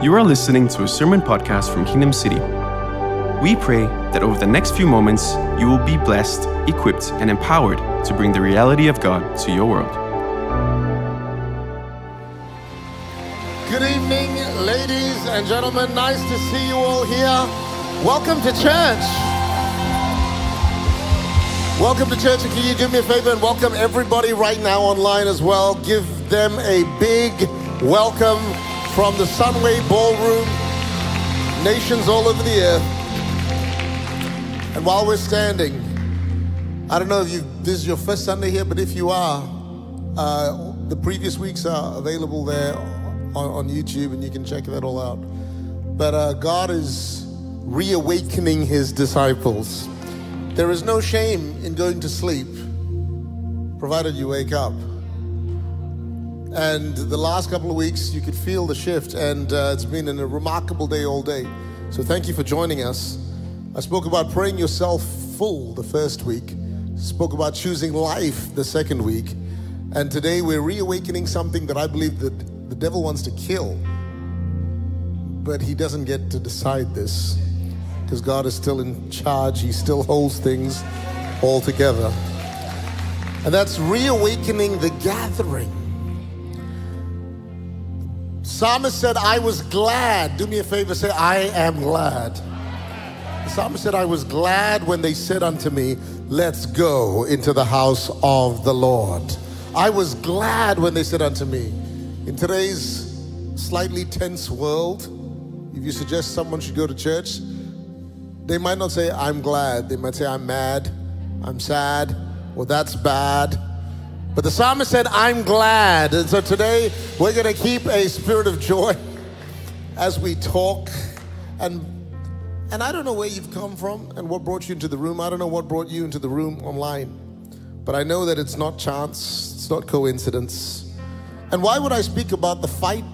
You are listening to a sermon podcast from Kingdom City. We pray that over the next few moments, you will be blessed, equipped, and empowered to bring the reality of God to your world. Good evening, ladies and gentlemen. Nice to see you all here. Welcome to church. Welcome to church. And can you do me a favor and welcome everybody right now online as well? Give them a big welcome from the Sunway Ballroom, nations all over the earth. And while we're standing, I don't know if you this is your first Sunday here, but if you are, uh, the previous weeks are available there on, on, YouTube, and you can check that all out. But uh, God is reawakening His disciples. There is no shame in going to sleep, provided you wake up. And the last couple of weeks, you could feel the shift, and uh, it's been a remarkable day all day. So thank you for joining us. I spoke about praying yourself full the first week, spoke about choosing life the second week, and today we're reawakening something that I believe that the devil wants to kill, but he doesn't get to decide this because God is still in charge, he still holds things all together. And that's reawakening the gathering. Psalmist said, I was glad. Do me a favor, say, I am glad. The psalmist said, I was glad when they said unto me, Let's go into the house of the Lord. I was glad when they said unto me, In today's slightly tense world, if you suggest someone should go to church, they might not say, I'm glad. They might say, I'm mad, I'm sad, or that's bad. But the psalmist said, I'm glad. And so today we're going to keep a spirit of joy as we talk. And, and I don't know where you've come from and what brought you into the room. I don't know what brought you into the room online. But I know that it's not chance, it's not coincidence. And why would I speak about the fight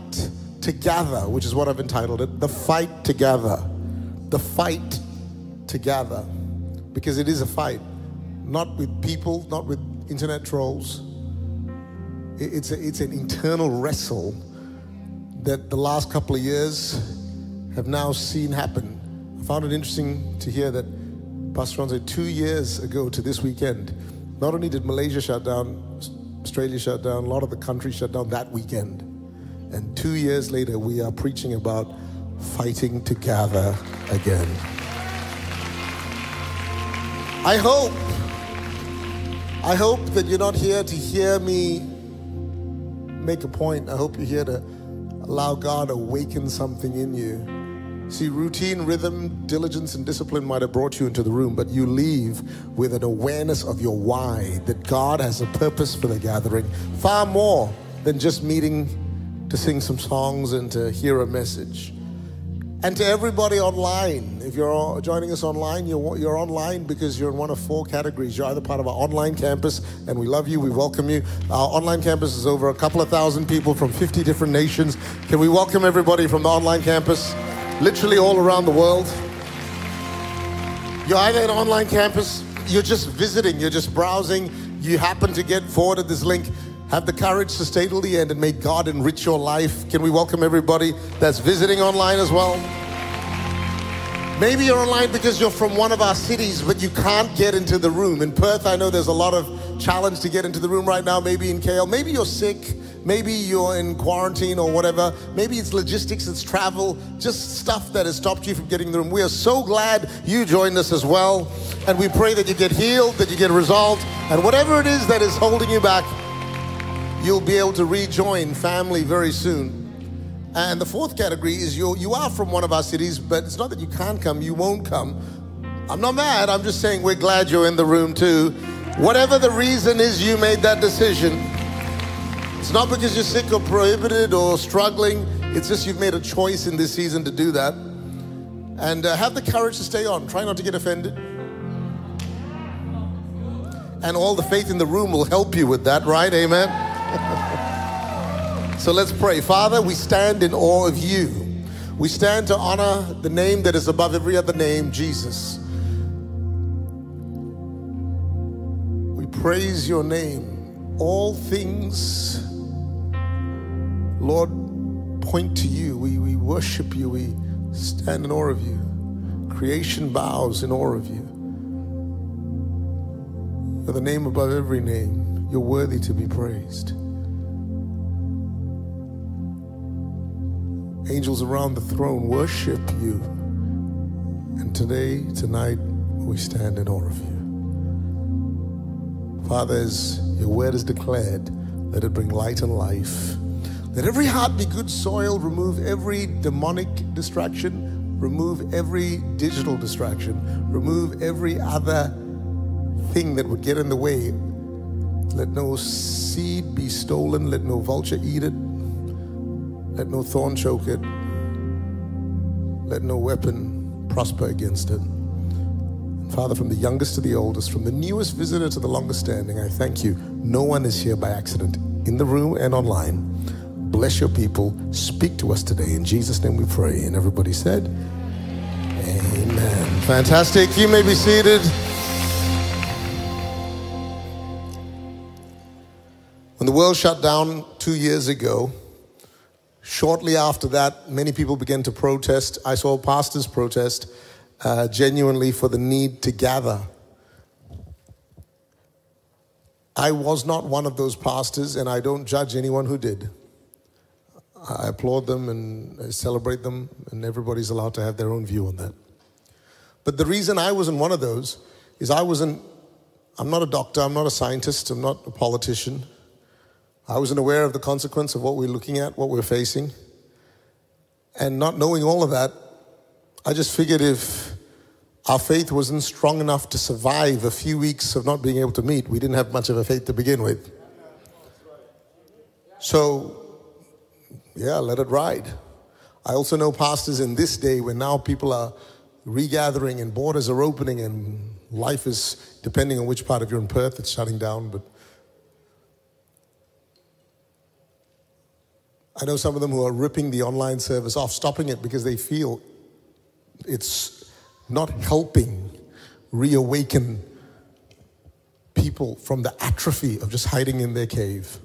to gather, which is what I've entitled it? The fight to gather. The fight to gather. Because it is a fight. Not with people, not with internet trolls, it's, a, it's an internal wrestle that the last couple of years have now seen happen. I found it interesting to hear that Pastor Ron said two years ago to this weekend, not only did Malaysia shut down, Australia shut down, a lot of the countries shut down that weekend. And two years later, we are preaching about fighting to gather again. I hope, I hope that you're not here to hear me make a point. I hope you're here to allow God awaken something in you. See, routine, rhythm, diligence, and discipline might have brought you into the room, but you leave with an awareness of your why, that God has a purpose for the gathering, far more than just meeting to sing some songs and to hear a message. And to everybody online, if you're joining us online, you're, you're online because you're in one of four categories. You're either part of our online campus, and we love you, we welcome you. Our online campus is over a couple of thousand people from 50 different nations. Can we welcome everybody from the online campus, literally all around the world? You're either an online campus, you're just visiting, you're just browsing, you happen to get forwarded this link. Have the courage to stay till the end and may God enrich your life. Can we welcome everybody that's visiting online as well? Maybe you're online because you're from one of our cities, but you can't get into the room. In Perth, I know there's a lot of challenge to get into the room right now, maybe in KL. Maybe you're sick. Maybe you're in quarantine or whatever. Maybe it's logistics, it's travel, just stuff that has stopped you from getting in the room. We are so glad you joined us as well. And we pray that you get healed, that you get resolved, and whatever it is that is holding you back, you'll be able to rejoin family very soon. And the fourth category is you, you are from one of our cities, but it's not that you can't come, you won't come. I'm not mad, I'm just saying we're glad you're in the room too. Whatever the reason is you made that decision, it's not because you're sick or prohibited or struggling, it's just you've made a choice in this season to do that. And uh, have the courage to stay on, try not to get offended. And all the faith in the room will help you with that, right? Amen. so let's pray. Father, we stand in awe of you. We stand to honor the name that is above every other name, Jesus. We praise your name. All things, Lord, point to you. We, we worship you. We stand in awe of you. Creation bows in awe of you. You're the name above every name. You're worthy to be praised. Angels around the throne worship you. And today, tonight, we stand in awe of you. Father, as your word is declared, let it bring light and life. Let every heart be good soil, remove every demonic distraction, remove every digital distraction, remove every other thing that would get in the way. Let no seed be stolen, let no vulture eat it, let no thorn choke it, let no weapon prosper against it. Father, from the youngest to the oldest, from the newest visitor to the longest standing, I thank you. No one is here by accident, in the room and online. Bless your people. Speak to us today. In Jesus' name we pray. And everybody said, Amen. Fantastic. You may be seated. When the world shut down two years ago, shortly after that, many people began to protest. I saw pastors protest uh, genuinely for the need to gather. I was not one of those pastors, and I don't judge anyone who did. I applaud them and I celebrate them, and everybody's allowed to have their own view on that. But the reason I wasn't one of those is I wasn't, I'm not a doctor, I'm not a scientist, I'm not a politician. I wasn't aware of the consequence of what we're looking at, what we're facing. And not knowing all of that, I just figured if our faith wasn't strong enough to survive a few weeks of not being able to meet, we didn't have much of a faith to begin with. So yeah, let it ride. I also know pastors in this day when now people are regathering and borders are opening and life is, depending on which part of you're in Perth, it's shutting down. But I know some of them who are ripping the online service off, stopping it because they feel it's not helping reawaken people from the atrophy of just hiding in their cave.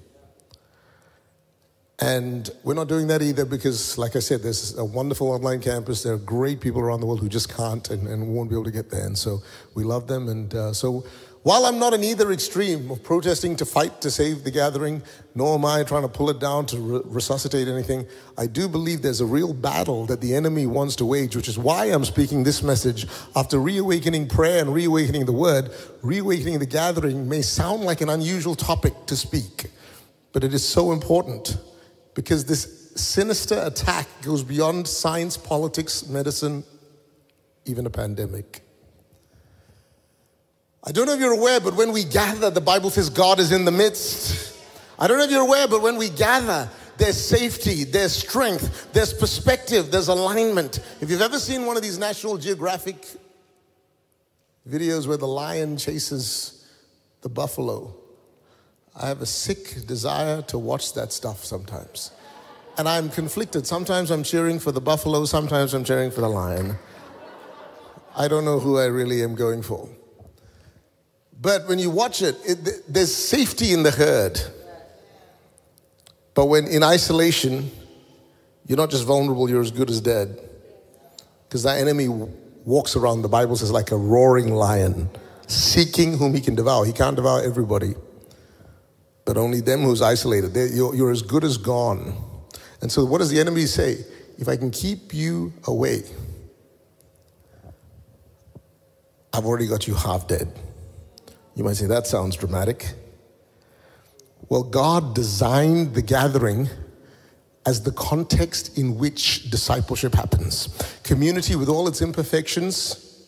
And we're not doing that either because, like I said, there's a wonderful online campus. There are great people around the world who just can't and, and won't be able to get there. And so we love them. And uh, so while I'm not in either extreme of protesting to fight to save the gathering, nor am I trying to pull it down to re- resuscitate anything, I do believe there's a real battle that the enemy wants to wage, which is why I'm speaking this message. After reawakening prayer and reawakening the word, reawakening the gathering may sound like an unusual topic to speak, but it is so important because this sinister attack goes beyond science, politics, medicine, even a pandemic. I don't know if you're aware, but when we gather, the Bible says God is in the midst. I don't know if you're aware, but when we gather, there's safety, there's strength, there's perspective, there's alignment. If you've ever seen one of these National Geographic videos where the lion chases the buffalo, I have a sick desire to watch that stuff sometimes. And I'm conflicted. Sometimes I'm cheering for the buffalo, sometimes I'm cheering for the lion. I don't know who I really am going for. But when you watch it, it there's safety in the herd. But when in isolation, you're not just vulnerable, you're as good as dead. Because that enemy walks around, the Bible says, like a roaring lion, seeking whom he can devour. He can't devour everybody but only them who's isolated. You're, you're as good as gone. And so, what does the enemy say? If I can keep you away, I've already got you half dead. You might say, that sounds dramatic. Well, God designed the gathering as the context in which discipleship happens. Community, with all its imperfections,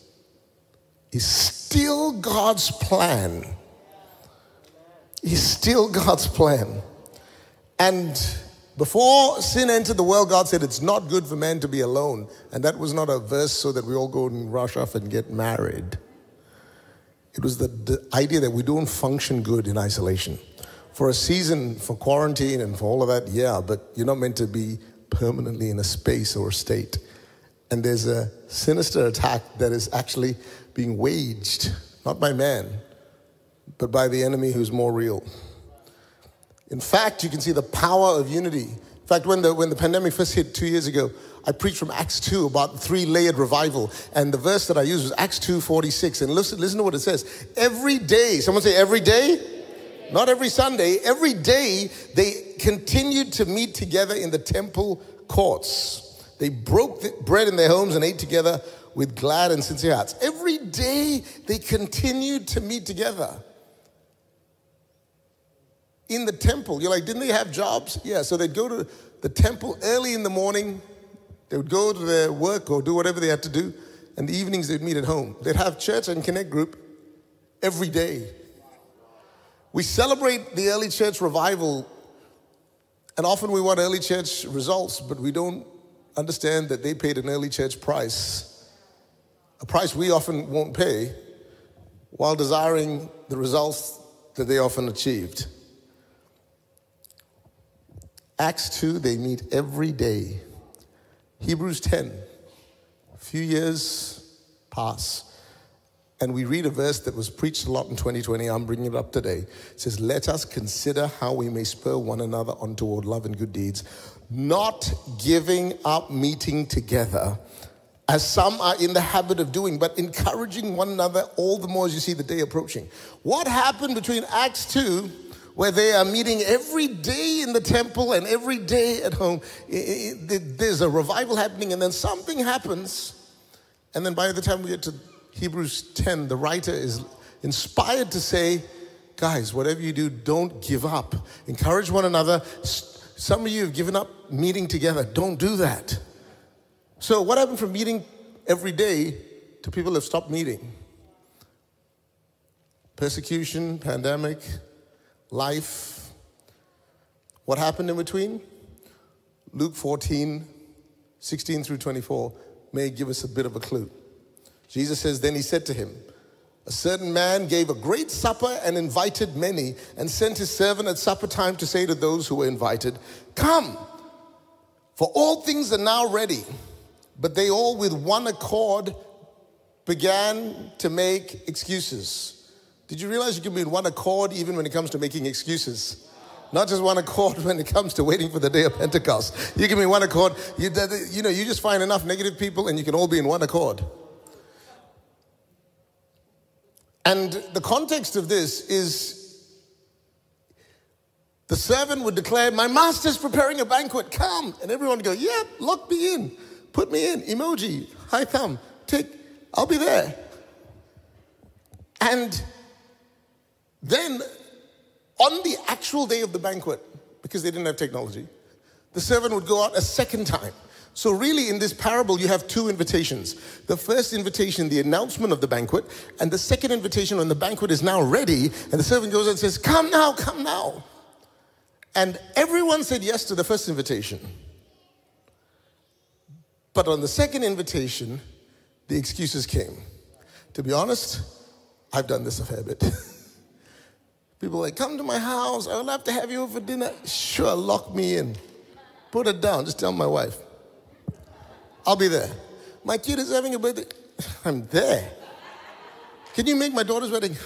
is still God's plan is still God's plan. And before sin entered the world, God said it's not good for man to be alone. And that was not a verse so that we all go and rush off and get married. It was the, the idea that we don't function good in isolation. For a season, for quarantine and for all of that, yeah, but you're not meant to be permanently in a space or a state. And there's a sinister attack that is actually being waged, not by man, but by the enemy who's more real. In fact, you can see the power of unity. In fact, when the, when the pandemic first hit two years ago, I preached from Acts 2 about three layered revival. And the verse that I used was Acts 2 46. And listen, listen to what it says. Every day, someone say, every day? Not every Sunday, every day they continued to meet together in the temple courts. They broke the bread in their homes and ate together with glad and sincere hearts. Every day they continued to meet together in the temple. You're like, didn't they have jobs? Yeah, so they'd go to the temple early in the morning. They would go to their work or do whatever they had to do. And the evenings they'd meet at home. They'd have church and connect group every day. We celebrate the early church revival, and often we want early church results, but we don't understand that they paid an early church price, a price we often won't pay, while desiring the results that they often achieved. Acts 2, they meet every day. Hebrews 10, a few years pass. And we read a verse that was preached a lot in 2020. I'm bringing it up today. It says, Let us consider how we may spur one another on toward love and good deeds, not giving up meeting together, as some are in the habit of doing, but encouraging one another all the more as you see the day approaching. What happened between Acts 2 where they are meeting every day in the temple and every day at home. There's a revival happening, and then something happens. And then by the time we get to Hebrews 10, the writer is inspired to say, Guys, whatever you do, don't give up. Encourage one another. Some of you have given up meeting together. Don't do that. So, what happened from meeting every day to people have stopped meeting? Persecution, pandemic, life. What happened in between? Luke 14, 16 through 24 may give us a bit of a clue. Jesus says, Then he said to him, A certain man gave a great supper and invited many, and sent his servant at supper time to say to those who were invited, Come, for all things are now ready. But they all, with one accord, began to make excuses. Did you realize you can be in one accord even when it comes to making excuses? Not just one accord when it comes to waiting for the day of Pentecost. You can be one accord. You, you know, you just find enough negative people and you can all be in one accord. And the context of this is the servant would declare, My master's preparing a banquet, come. And everyone would go, Yeah, lock me in, put me in, emoji, hi, come, take, I'll be there. And then, on the actual day of the banquet, because they didn't have technology, the servant would go out a second time. So, really, in this parable, you have two invitations. The first invitation, the announcement of the banquet, and the second invitation when the banquet is now ready, and the servant goes and says, Come now, come now. And everyone said yes to the first invitation. But on the second invitation, the excuses came. To be honest, I've done this a fair bit. People like, come to my house. I would love to have you over dinner. Sure, lock me in. Put it down. Just tell my wife. I'll be there. My kid is having a birthday. I'm there. Can you make my daughter's wedding?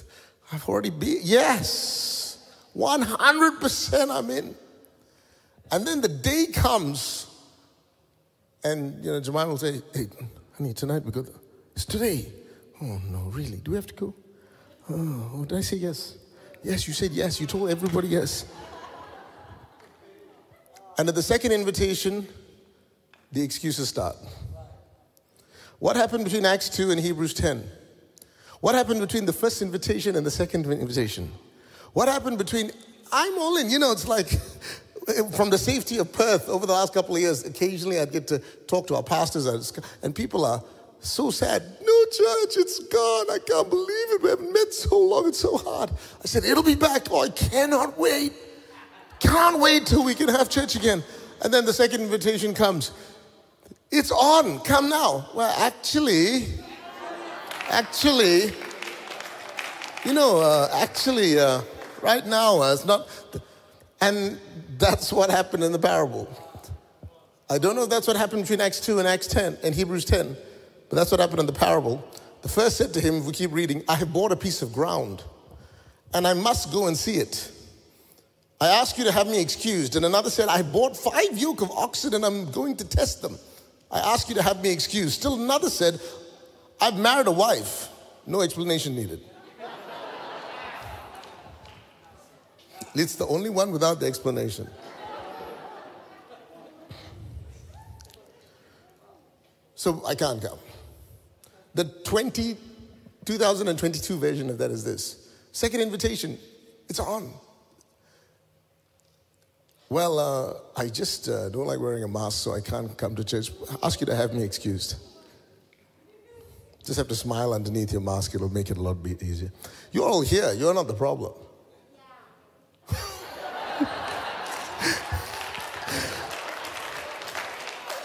I've already been. Yes. 100% I'm in. And then the day comes, and you know, Jemima will say, Hey, honey, tonight we go. It's today. Oh no, really? Do we have to go? Oh, did I say yes? Yes, you said yes. You told everybody yes. And at the second invitation, the excuses start. What happened between Acts 2 and Hebrews 10? What happened between the first invitation and the second invitation? What happened between, I'm all in, you know, it's like from the safety of Perth over the last couple of years, occasionally I'd get to talk to our pastors and people are so sad. No church, it's gone. I can't believe it. We haven't met so long. It's so hard. I said, It'll be back. Oh, I cannot wait. Can't wait till we can have church again. And then the second invitation comes. It's on. Come now. Well, actually, actually, you know, uh, actually, uh, right now, uh, it's not. And that's what happened in the parable. I don't know if that's what happened between Acts 2 and Acts 10 and Hebrews 10. But that's what happened in the parable. The first said to him, if we keep reading, I have bought a piece of ground and I must go and see it. I ask you to have me excused. And another said, I bought five yoke of oxen and I'm going to test them. I ask you to have me excused. Still another said, I've married a wife. No explanation needed. it's the only one without the explanation. So I can't come. The 20, 2022 version of that is this. Second invitation, it's on. Well, uh, I just uh, don't like wearing a mask, so I can't come to church. I ask you to have me excused. Just have to smile underneath your mask, it'll make it a lot easier. You're all here, you're not the problem.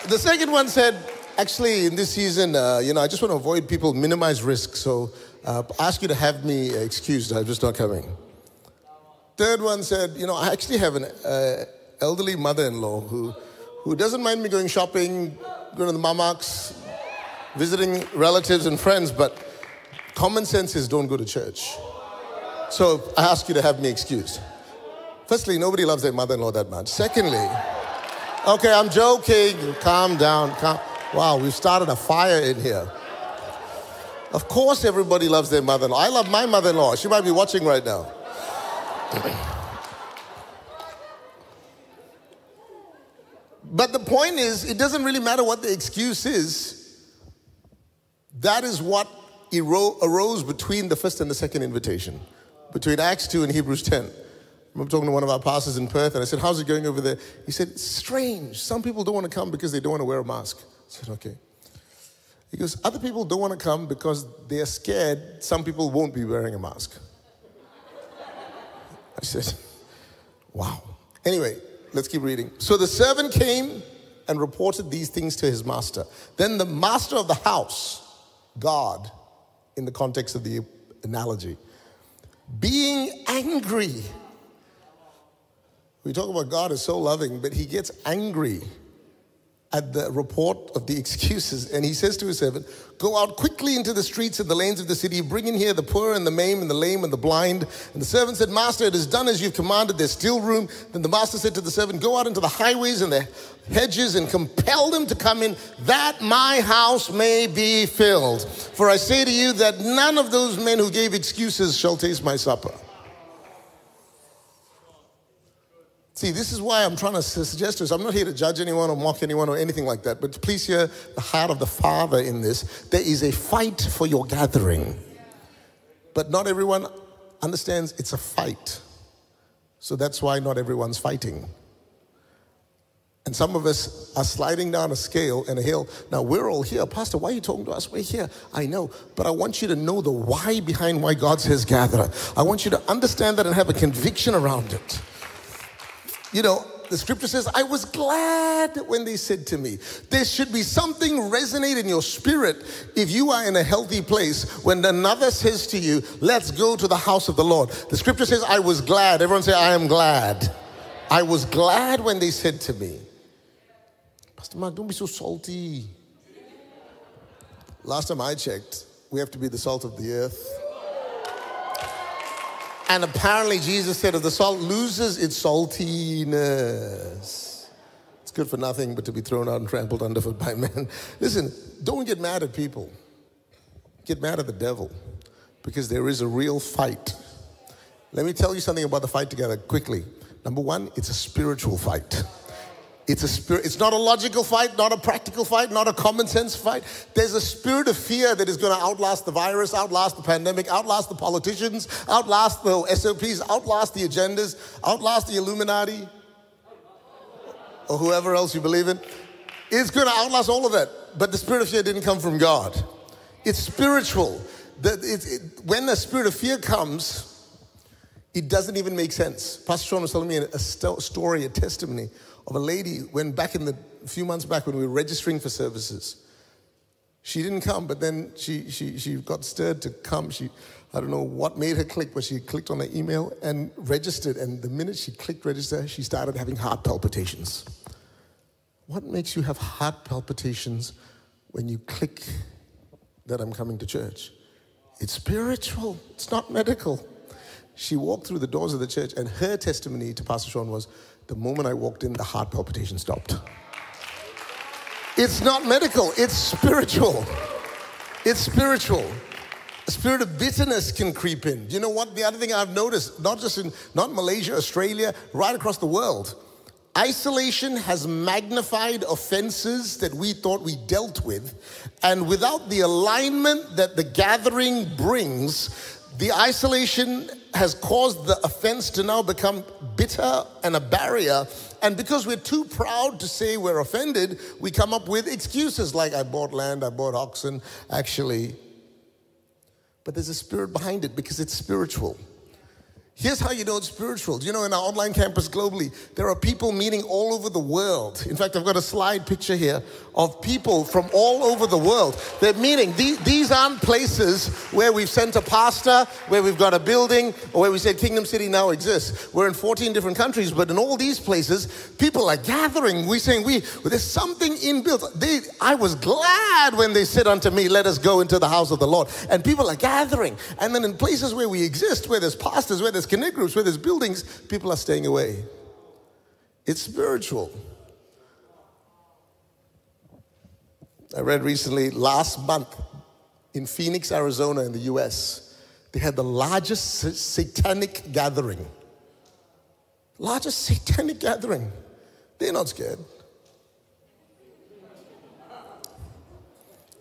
the second one said, actually, in this season, uh, you know, I just want to avoid people, minimize risk, so uh, ask you to have me excused. I'm just not coming. Third one said, you know, I actually have an uh, elderly mother-in-law who, who doesn't mind me going shopping, going to the mamaks, visiting relatives and friends, but common sense is don't go to church. So I ask you to have me excused. Firstly, nobody loves their mother-in-law that much. Secondly, okay, I'm joking. Calm down. Calm. Wow, we've started a fire in here. Of course, everybody loves their mother-in-law. I love my mother-in-law. She might be watching right now. but the point is, it doesn't really matter what the excuse is. That is what arose between the first and the second invitation, between Acts 2 and Hebrews 10. I'm talking to one of our pastors in Perth, and I said, How's it going over there? He said, strange. Some people don't want to come because they don't want to wear a mask. Said, Okay. He goes, Other people don't want to come because they're scared some people won't be wearing a mask. I said, Wow. Anyway, let's keep reading. So the servant came and reported these things to his master. Then the master of the house, God, in the context of the analogy, being angry. We talk about God is so loving, but he gets angry at the report of the excuses. And he says to his servant, Go out quickly into the streets and the lanes of the city, bring in here the poor and the maimed and the lame and the blind. And the servant said, Master, it is done as you've commanded, there's still room. Then the master said to the servant, Go out into the highways and the hedges and compel them to come in, that my house may be filled. For I say to you that none of those men who gave excuses shall taste my supper. See, this is why I'm trying to suggest to us. I'm not here to judge anyone or mock anyone or anything like that, but please hear the heart of the Father in this. There is a fight for your gathering, but not everyone understands it's a fight. So that's why not everyone's fighting. And some of us are sliding down a scale and a hill. Now we're all here. Pastor, why are you talking to us? We're here. I know. But I want you to know the why behind why God says gather. I want you to understand that and have a conviction around it. You know, the scripture says, I was glad when they said to me, there should be something resonate in your spirit if you are in a healthy place when another says to you, let's go to the house of the Lord. The scripture says, I was glad. Everyone say, I am glad. I was glad when they said to me, Pastor Mark, don't be so salty. Last time I checked, we have to be the salt of the earth. And apparently, Jesus said, if the salt loses its saltiness, it's good for nothing but to be thrown out and trampled underfoot by men. Listen, don't get mad at people. Get mad at the devil because there is a real fight. Let me tell you something about the fight together quickly. Number one, it's a spiritual fight. It's a spirit, it's not a logical fight, not a practical fight, not a common sense fight. There's a spirit of fear that is going to outlast the virus, outlast the pandemic, outlast the politicians, outlast the SOPs, outlast the agendas, outlast the Illuminati, or whoever else you believe in. It's going to outlast all of that. But the spirit of fear didn't come from God. It's spiritual. The, it, it, when the spirit of fear comes, it doesn't even make sense. Pastor Sean was telling me a, a story, a testimony of a lady when back in the a few months back when we were registering for services. She didn't come, but then she, she, she got stirred to come. She, I don't know what made her click, but she clicked on the email and registered. And the minute she clicked register, she started having heart palpitations. What makes you have heart palpitations when you click that I'm coming to church? It's spiritual, it's not medical. She walked through the doors of the church, and her testimony to Pastor Sean was the moment I walked in, the heart palpitation stopped. It's not medical, it's spiritual. It's spiritual. A spirit of bitterness can creep in. Do you know what? The other thing I've noticed, not just in not Malaysia, Australia, right across the world, isolation has magnified offenses that we thought we dealt with, and without the alignment that the gathering brings, the isolation has caused the offense to now become bitter and a barrier. And because we're too proud to say we're offended, we come up with excuses like, I bought land, I bought oxen. Actually, but there's a spirit behind it because it's spiritual. Here's how you know it's spiritual. You know, in our online campus globally, there are people meeting all over the world. In fact, I've got a slide picture here of people from all over the world. They're meeting. These aren't places where we've sent a pastor, where we've got a building, or where we said Kingdom City now exists. We're in 14 different countries, but in all these places, people are gathering. We're saying, we, there's something inbuilt. They, I was glad when they said unto me, Let us go into the house of the Lord. And people are gathering. And then in places where we exist, where there's pastors, where there's connect groups, where there's buildings, people are staying away. It's spiritual. I read recently, last month in Phoenix, Arizona, in the US, they had the largest satanic gathering. Largest satanic gathering. They're not scared.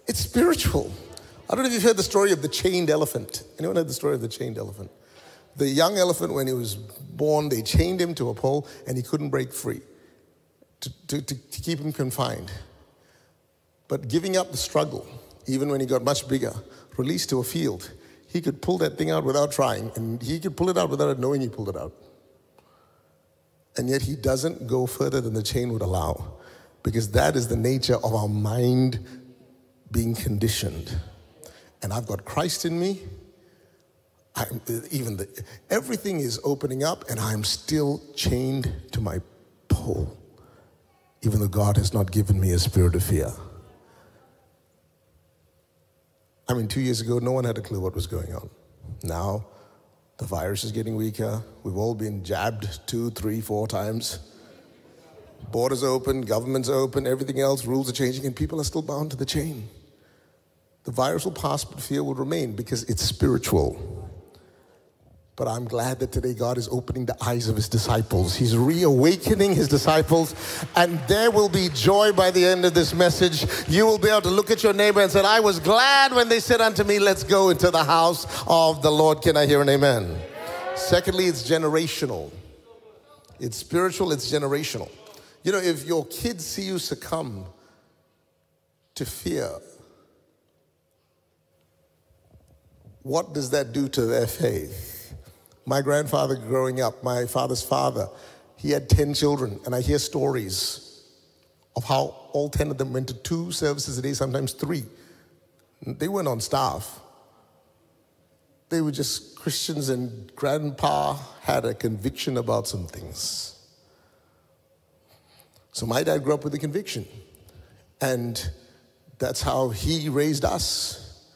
It's spiritual. I don't know if you've heard the story of the chained elephant. Anyone heard the story of the chained elephant? The young elephant, when he was born, they chained him to a pole and he couldn't break free to, to, to, keep him confined. But giving up the struggle, even when he got much bigger, released to a field, he could pull that thing out without trying, and he could pull it out without knowing he pulled it out. And yet he doesn't go further than the chain would allow, because that is the nature of our mind being conditioned. And I've got Christ in me, I'm, even the, everything is opening up, and I'm still chained to my pole, even though God has not given me a spirit of fear. I mean, two years ago, no one had a clue what was going on. Now, the virus is getting weaker. We've all been jabbed two, three, four times. Borders open, governments open, everything else, rules are changing, and people are still bound to the chain. The virus will pass, but fear will remain because it's spiritual. But I'm glad that today God is opening the eyes of his disciples. He's reawakening his disciples, and there will be joy by the end of this message. You will be able to look at your neighbor and say, I was glad when they said unto me, Let's go into the house of the Lord. Can I hear an amen? Secondly, it's generational. It's spiritual, it's generational. You know, if your kids see you succumb to fear, what does that do to their faith? My grandfather growing up, my father's father, he had 10 children, and I hear stories of how all 10 of them went to two services a day, sometimes three. They weren't on staff. They were just Christians, and grandpa had a conviction about some things. So my dad grew up with a conviction, and that's how he raised us.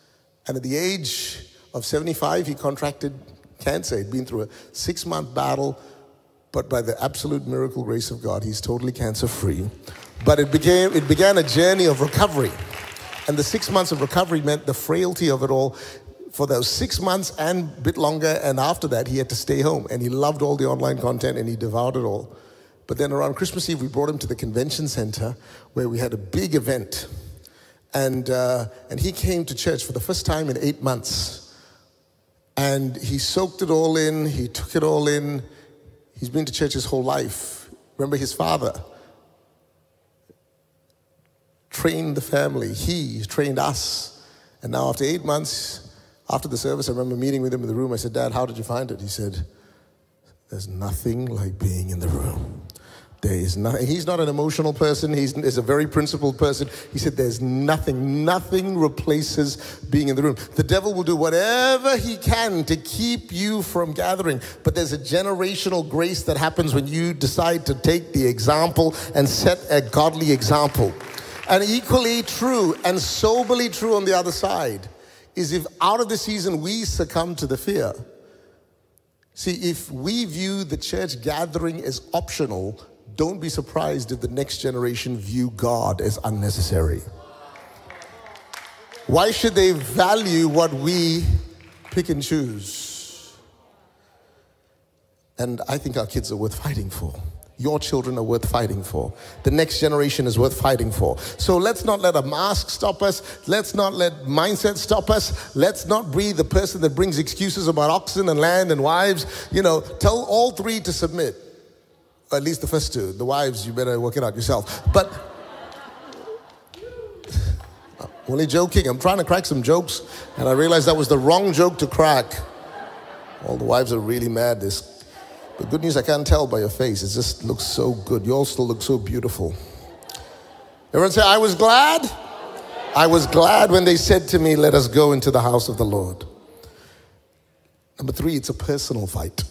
And at the age of 75, he contracted cancer. He'd been through a six month battle, but by the absolute miracle grace of God, he's totally cancer free. But it, became, it began a journey of recovery. And the six months of recovery meant the frailty of it all. For those six months and a bit longer, and after that, he had to stay home. And he loved all the online content and he devoured it all. But then around Christmas Eve, we brought him to the convention center where we had a big event. And, uh, and he came to church for the first time in eight months. And he soaked it all in, he took it all in. He's been to church his whole life. Remember, his father trained the family, he trained us. And now, after eight months, after the service, I remember meeting with him in the room. I said, Dad, how did you find it? He said, There's nothing like being in the room. There is nothing. He's not an emotional person. He's, he's, a very principled person. He said, There's nothing. Nothing replaces being in the room. The devil will do whatever he can to keep you from gathering. But there's a generational grace that happens when you decide to take the example and set a godly example. And equally true and soberly true on the other side is if out of the season we succumb to the fear, See, if we view the church gathering as optional, don't be surprised if the next generation view God as unnecessary. Why should they value what we pick and choose? And I think our kids are worth fighting for. Your children are worth fighting for. The next generation is worth fighting for. So let's not let a mask stop us. Let's not let mindset stop us. Let's not be the person that brings excuses about oxen and land and wives. You know, tell all three to submit. At least the first two. The wives, you better work it out yourself. But only joking. I'm trying to crack some jokes, and I realized that was the wrong joke to crack. All the wives are really mad. This the good news I can't tell by your face. It just looks so good. You all still look so beautiful. Everyone say, I was glad. I was glad when they said to me, Let us go into the house of the Lord. Number three, it's a personal fight.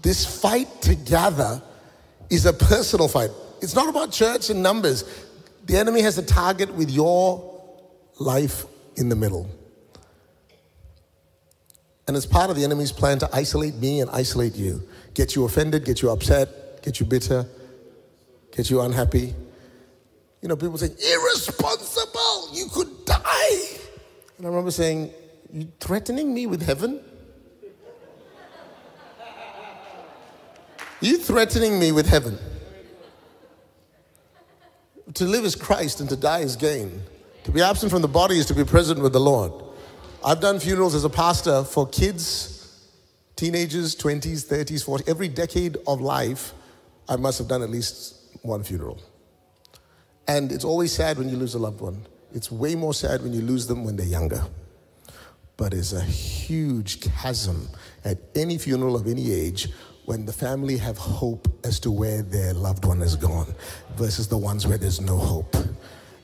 This fight together is a personal fight. It's not about church and numbers. The enemy has a target with your life in the middle. And it's part of the enemy's plan to isolate me and isolate you get you offended, get you upset, get you bitter, get you unhappy. You know, people say, irresponsible, you could die. And I remember saying, You threatening me with heaven? You threatening me with heaven? To live is Christ and to die is gain. To be absent from the body is to be present with the Lord. I've done funerals as a pastor for kids teenagers, 20s, 30s, 40s, every decade of life, I must have done at least one funeral. And it's always sad when you lose a loved one. It's way more sad when you lose them when they're younger. But it's a huge chasm at any funeral of any age when the family have hope as to where their loved one has gone versus the ones where there's no hope.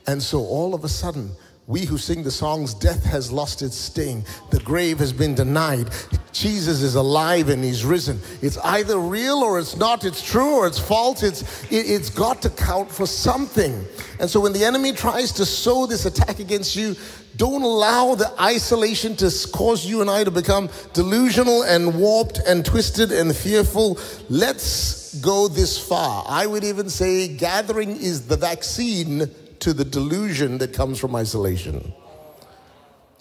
And so all of a sudden, we who sing the songs, death has lost its sting, the grave has been denied, Jesus is alive and he's risen. It's either real or it's not, it's true or it's false, it's, it, it's got to count for something. And so when the enemy tries to sow this attack against you, don't allow the isolation to cause you and I to become delusional and warped and twisted and fearful. Let's go this far. I would even say gathering is the vaccine to the delusion that comes from isolation.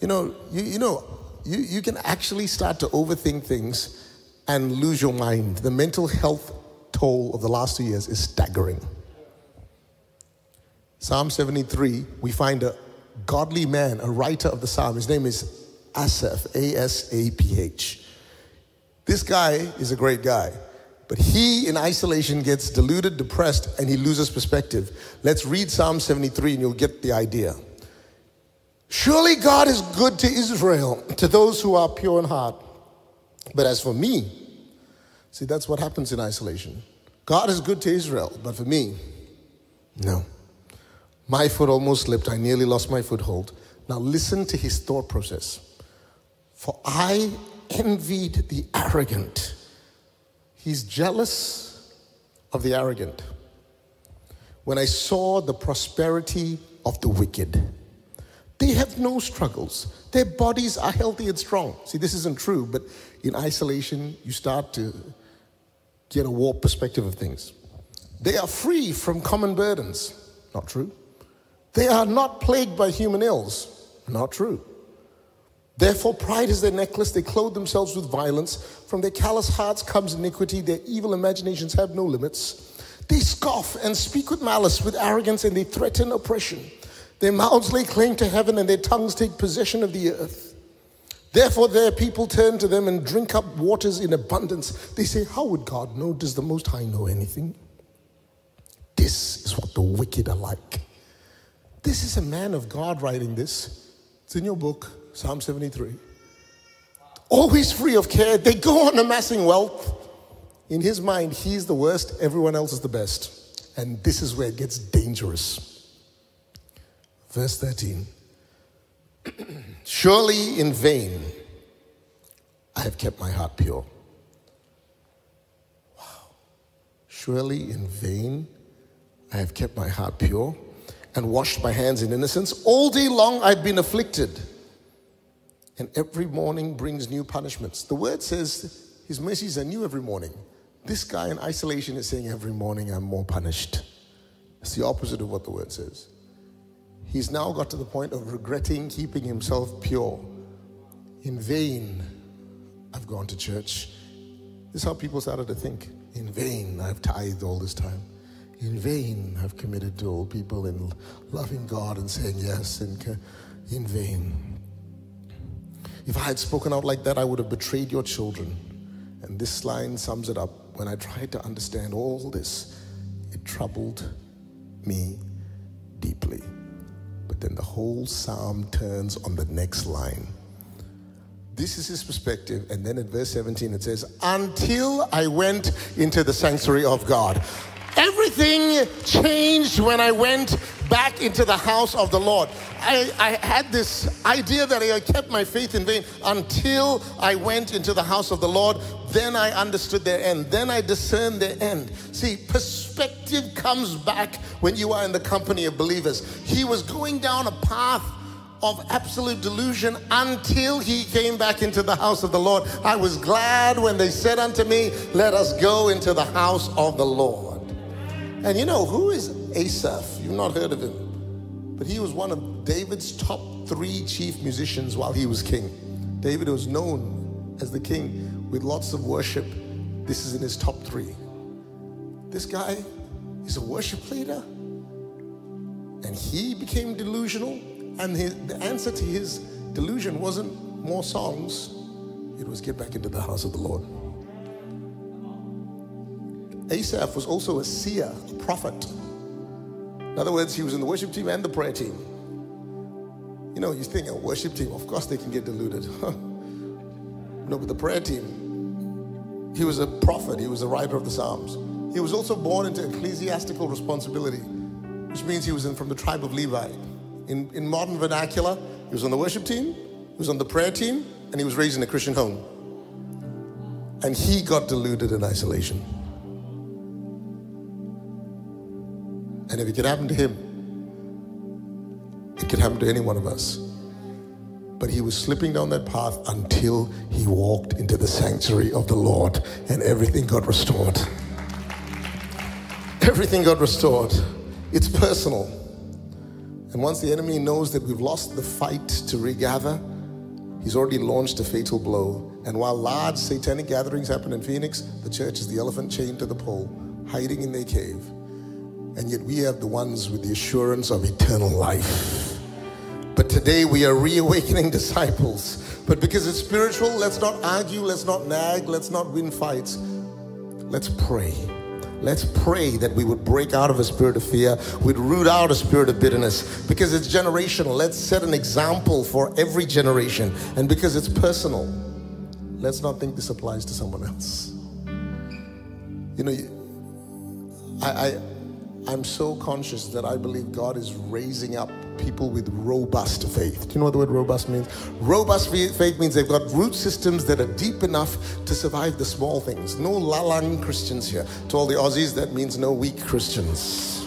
You know, you, you know, you, you can actually start to overthink things and lose your mind. The mental health toll of the last two years is staggering. Psalm 73, we find a godly man, a writer of the psalm. His name is Asaph, A S A P H. This guy is a great guy. But he, in isolation, gets deluded, depressed, and he loses perspective. Let's read Psalm 73 and you'll get the idea. Surely God is good to Israel, to those who are pure in heart. But as for me, see, that's what happens in isolation. God is good to Israel, but for me, no. My foot almost slipped. I nearly lost my foothold. Now listen to his thought process. For I envied the arrogant He's jealous of the arrogant. When I saw the prosperity of the wicked, they have no struggles. Their bodies are healthy and strong. See, this isn't true, but in isolation, you start to get a warped perspective of things. They are free from common burdens. Not true. They are not plagued by human ills. Not true. Therefore, pride is their necklace. They clothe themselves with violence. From their callous hearts comes iniquity. Their evil imaginations have no limits. They scoff and speak with malice, with arrogance, and they threaten oppression. Their mouths lay claim to heaven, and their tongues take possession of the earth. Therefore, their people turn to them and drink up waters in abundance. They say, How would God know? Does the Most High know anything? This is what the wicked are like. This is a man of God writing this. It's in your book. Psalm 73. Always free of care. They go on amassing wealth. In his mind, he's the worst, everyone else is the best. And this is where it gets dangerous. Verse 13 Surely in vain I have kept my heart pure. Wow. Surely in vain I have kept my heart pure and washed my hands in innocence. All day long I've been afflicted and every morning brings new punishments. The word says His mercies are new every morning. This guy in isolation is saying, Every morning I'm more punished. It's the opposite of what the word says. He's now got to the point of regretting keeping himself pure. In vain, I've gone to church. This is how people started to think. In vain, I've tithed all this time. In vain, I've committed to old people in loving God and saying yes, in vain. If I had spoken out like that, I would have betrayed your children. And this line sums it up. When I tried to understand all this, it troubled me deeply. But then the whole psalm turns on the next line. This is his perspective. And then at verse 17 it says, Until I went into the sanctuary of God. Everything changed when I went back into the house of the Lord. I, I, had this idea that I kept my faith in vain until I went into the house of the Lord. Then I understood their end. Then I discerned their end. See, perspective comes back when you are in the company of believers. He was going down a path of absolute delusion until he came back into the house of the Lord. I was glad when they said unto me, Let us go into the house of the Lord. And you know, who is Asaph? You've not heard of him. But he was one of David's top three chief musicians while he was king. David was known as the king with lots of worship. This is in his top three. This guy is a worship leader. And he became delusional and his, the answer to his delusion wasn't more songs, it was get back into the house of the Lord. Asaph was also a seer, a prophet. In other words, he was in the worship team and the prayer team. You know, you think a worship team, of course they can get deluded. no, but the prayer team, he was a prophet, he was a writer of the Psalms. He was also born into ecclesiastical responsibility, which means he was in, from the tribe of Levi. In, in modern vernacular, he was on the worship team, he was on the prayer team, and he was raised in a Christian home. And he got deluded in isolation. And if it could happen to him, it could happen to any one of us. But he was slipping down that path until he walked into the sanctuary of the Lord and everything got restored. Everything got restored. It's personal. And once the enemy knows that we've lost the fight to regather, he's already launched a fatal blow. And while large satanic gatherings happen in Phoenix, the church is the elephant chained to the pole, hiding in their cave. And yet we have the ones with the assurance of eternal life. But today we are reawakening disciples. But because it's spiritual, let's not argue, let's not nag, let's not win fights. Let's pray. Let's pray that we would break out of a spirit of fear, we'd root out a spirit of bitterness because it's generational. Let's set an example for every generation. And because it's personal, let's not think this applies to someone else. You know, I, I I'm so conscious that I believe God is raising up people with robust faith. Do you know what the word robust means? Robust faith means they've got root systems that are deep enough to survive the small things. No lalang Christians here. To all the Aussies, that means no weak Christians.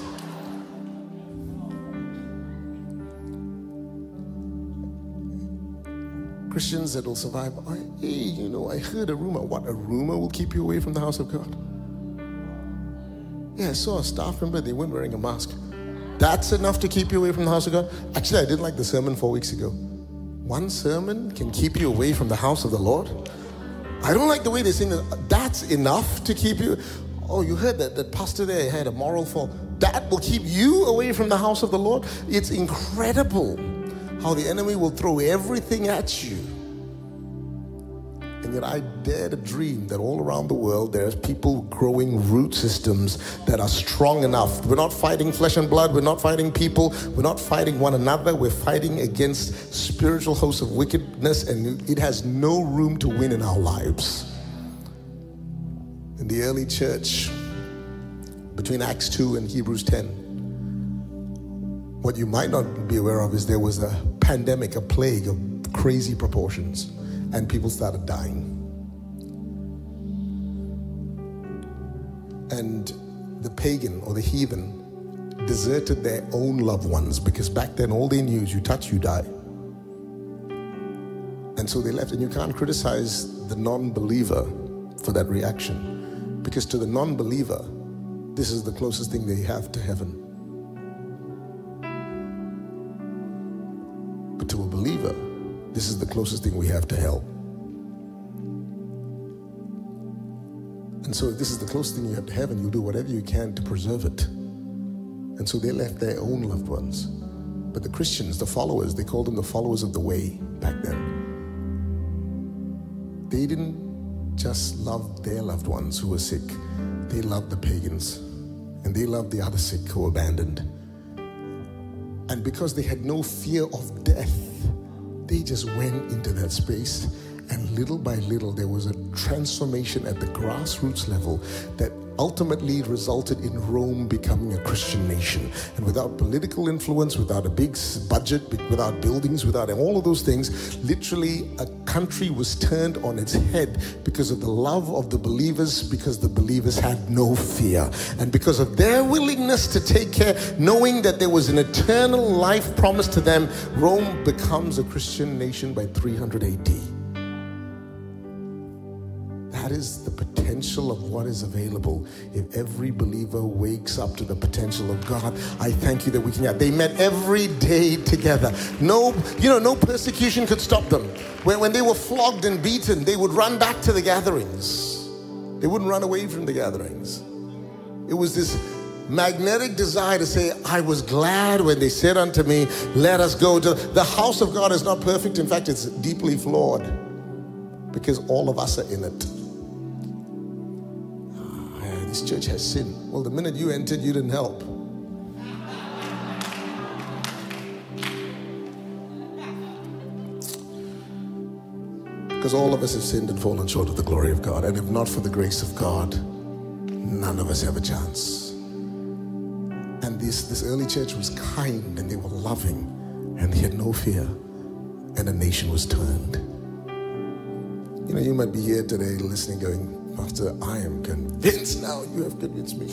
Christians that will survive. Hey, you know, I heard a rumor. What, a rumor will keep you away from the house of God? Yeah, I saw a staff member, they weren't wearing a mask. That's enough to keep you away from the house of God? Actually, I did like the sermon four weeks ago. One sermon can keep you away from the house of the Lord? I don't like the way they sing that. That's enough to keep you. Oh, you heard that that pastor there had a moral fall. That will keep you away from the house of the Lord. It's incredible how the enemy will throw everything at you and yet I dare to dream that all around the world there's people growing root systems that are strong enough. We're not fighting flesh and blood, we're not fighting people, we're not fighting one another, we're fighting against spiritual hosts of wickedness, and it has no room to win in our lives. In the early church, between Acts 2 and Hebrews 10, what you might not be aware of is there was a pandemic, a plague of crazy proportions and people started dying. And the pagan or the heathen deserted their own loved ones because back then all they knew is you touch, you die. And so they left, and you can't criticize the non believer for that reaction. Because to the non believer, this is the closest thing they have to heaven. This is the closest thing we have to hell. And so, if this is the closest thing you have to heaven, you'll do whatever you can to preserve it. And so, they left their own loved ones. But the Christians, the followers, they called them the followers of the way back then. They didn't just love their loved ones who were sick, they loved the pagans and they loved the other sick who were abandoned. And because they had no fear of death, they just went into that space. And little by little, there was a transformation at the grassroots level that ultimately resulted in Rome becoming a Christian nation. And without political influence, without a big budget, without buildings, without all of those things, literally a country was turned on its head because of the love of the believers, because the believers had no fear. And because of their willingness to take care, knowing that there was an eternal life promised to them, Rome becomes a Christian nation by 300 AD. That is the potential of what is available if every believer wakes up to the potential of God. I thank you that we can have. They met every day together. No, you know, no persecution could stop them. When, when they were flogged and beaten, they would run back to the gatherings. They wouldn't run away from the gatherings. It was this magnetic desire to say, I was glad when they said unto me, Let us go to the house of God is not perfect. In fact, it's deeply flawed because all of us are in it this church has sinned. Well, the minute you entered, you didn't help. Because all of us have sinned and fallen short of the glory of God. And if not for the grace of God, none of us have a chance. And this, this early church was kind and they were loving and they had no fear. And the nation was turned. You know, you might be here today listening, going, Pastor, I am convinced now. You have convinced me.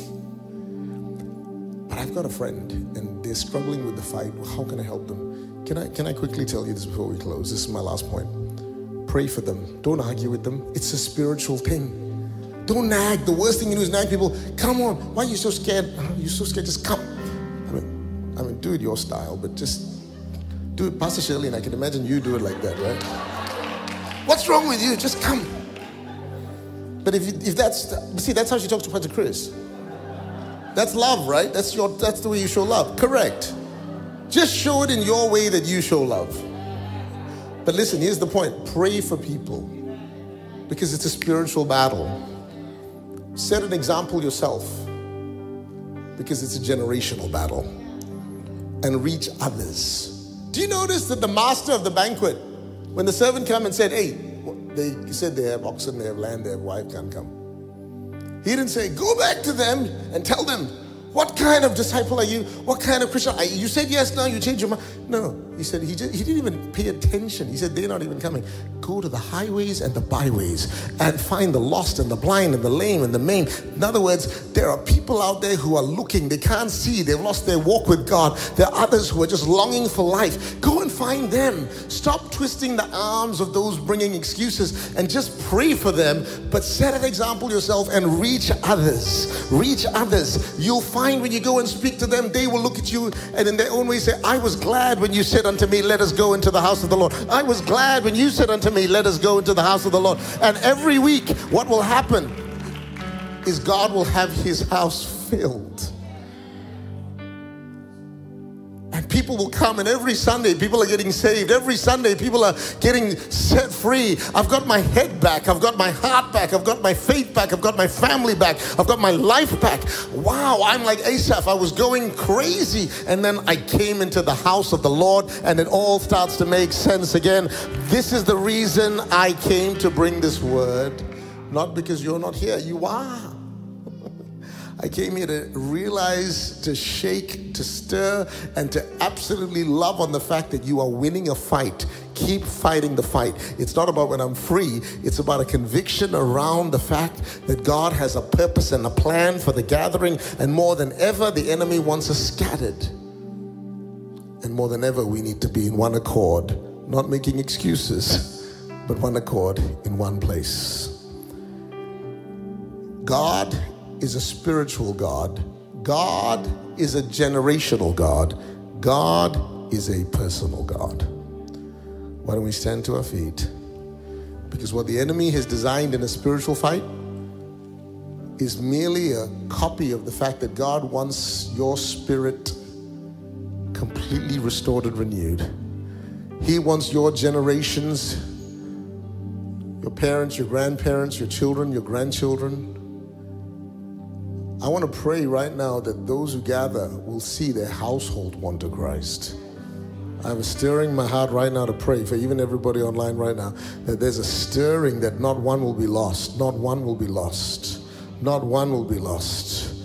But I've got a friend and they're struggling with the fight. How can I help them? Can I, can I quickly tell you this before we close? This is my last point. Pray for them. Don't argue with them. It's a spiritual thing. Don't nag. The worst thing you do is nag people. Come on. Why are you so scared? You're so scared. Just come. I mean, I mean, do it your style, but just do it. Pastor Shirley, and I can imagine you do it like that, right? What's wrong with you? Just come. But if, if that's, see, that's how she talks to Pastor Chris. That's love, right? That's, your, that's the way you show love. Correct. Just show it in your way that you show love. But listen, here's the point pray for people because it's a spiritual battle. Set an example yourself because it's a generational battle. And reach others. Do you notice that the master of the banquet, when the servant came and said, Hey, they said they have oxen, they have land, they have wife, can't come. He didn't say, go back to them and tell them, what kind of disciple are you? What kind of Christian? You said yes, now you change your mind. No, he said he, just, he didn't even pay attention. He said they're not even coming. Go to the highways and the byways and find the lost and the blind and the lame and the maimed. In other words, there are people out there who are looking. They can't see. They've lost their walk with God. There are others who are just longing for life. Go and find them. Stop twisting the arms of those bringing excuses and just pray for them. But set an example yourself and reach others. Reach others. You'll find when you go and speak to them, they will look at you and in their own way say, I was glad when you said unto me, Let us go into the house of the Lord. I was glad when you said unto me, Let us go into the house of the Lord. And every week, what will happen is God will have his house filled people will come, and every Sunday people are getting saved. Every Sunday people are getting set free. I've got my head back. I've got my heart back. I've got my faith back. I've got my family back. I've got my life back. Wow, I'm like Asaph. I was going crazy. And then I came into the house of the Lord, and it all starts to make sense again. This is the reason I came to bring this word. Not because you're not here, you are. I came here to realize, to shake, to stir, and to absolutely love on the fact that you are winning a fight. Keep fighting the fight. It's not about when I'm free, it's about a conviction around the fact that God has a purpose and a plan for the gathering, and more than ever, the enemy wants us scattered. And more than ever, we need to be in one accord, not making excuses, but one accord in one place. God is a spiritual God. God is a generational God. God is a personal God. Why don't we stand to our feet? Because what the enemy has designed in a spiritual fight is merely a copy of the fact that God wants your spirit completely restored and renewed. He wants your generations, your parents, your grandparents, your children, your grandchildren. I want to pray right now that those who gather will see their household want to Christ. I'm stirring my heart right now to pray for even everybody online right now that there's a stirring that not one will be lost, not one will be lost, not one will be lost.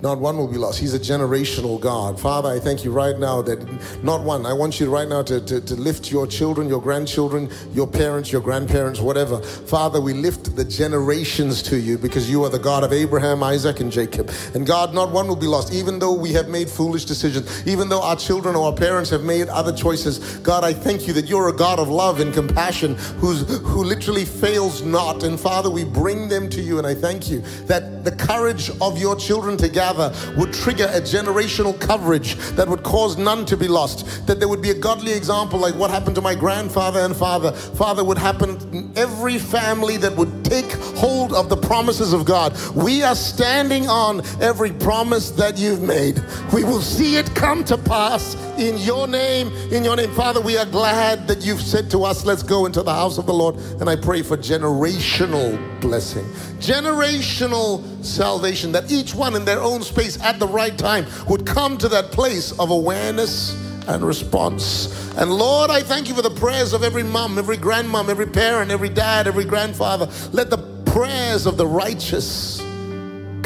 Not one will be lost. He's a generational God. Father, I thank you right now that not one, I want you right now to, to, to, lift your children, your grandchildren, your parents, your grandparents, whatever. Father, we lift the generations to you because you are the God of Abraham, Isaac, and Jacob. And God, not one will be lost, even though we have made foolish decisions, even though our children or our parents have made other choices. God, I thank you that you're a God of love and compassion who's, who literally fails not. And Father, we bring them to you, and I thank you that the courage of your children to gather gather would trigger a generational coverage that would cause none to be lost. That there would be a godly example like what happened to my grandfather and father. Father would happen in every family that would take hold of the promises of God. We are standing on every promise that you've made. We will see it come to pass in your name. In your name, Father, we are glad that you've said to us, let's go into the house of the Lord. And I pray for generational blessing, generational salvation, that each one in their own space at the right time would come to that place of awareness and response. And Lord, I thank you for the prayers of every mom, every grandmom, every parent, every dad, every grandfather. Let the prayers of the righteous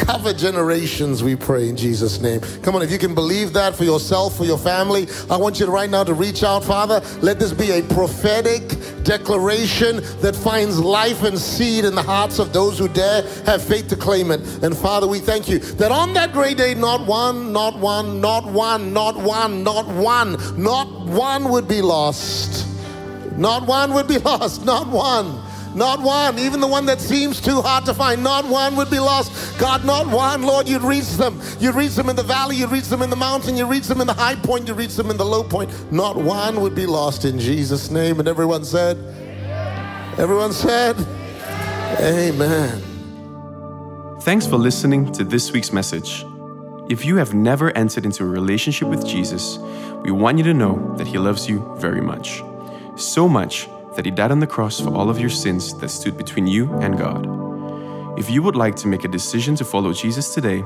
cover generations, we pray in Jesus' name. Come on, if you can believe that for yourself, for your family, I want you right now to reach out, Father. Let this be a prophetic declaration that finds life and seed in the hearts of those who dare have faith to claim it. And Father, we thank you that on that great day, not one, not one, not one, not one, not one, not one would be lost. Not one would be lost, not one. Not one, even the one that seems too hard to find, not one would be lost. God, not one, Lord, you'd reach them. You'd reach them in the valley, you'd reach them in the mountain, you'd reach them in the high point, you'd reach them in the low point. Not one would be lost in Jesus' name. And everyone said, Everyone said, Amen. Thanks for listening to this week's message. If you have never entered into a relationship with Jesus, we want you to know that He loves you very much. So much that He died on the cross for all of your sins that stood between you and God. If you would like to make a decision to follow Jesus today,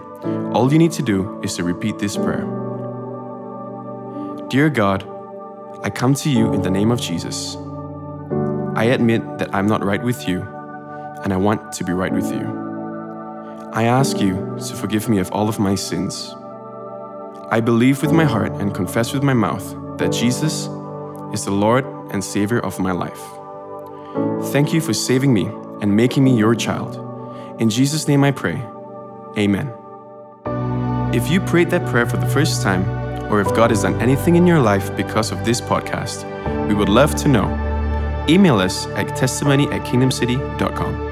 all you need to do is to repeat this prayer Dear God, I come to you in the name of Jesus. I admit that I'm not right with you, and I want to be right with you. I ask you to forgive me of all of my sins. I believe with my heart and confess with my mouth that Jesus is the Lord and Savior of my life. Thank you for saving me and making me your child. In Jesus' name I pray. Amen. If you prayed that prayer for the first time, or if God has done anything in your life because of this podcast, we would love to know. Email us at testimony at kingdomcity.com.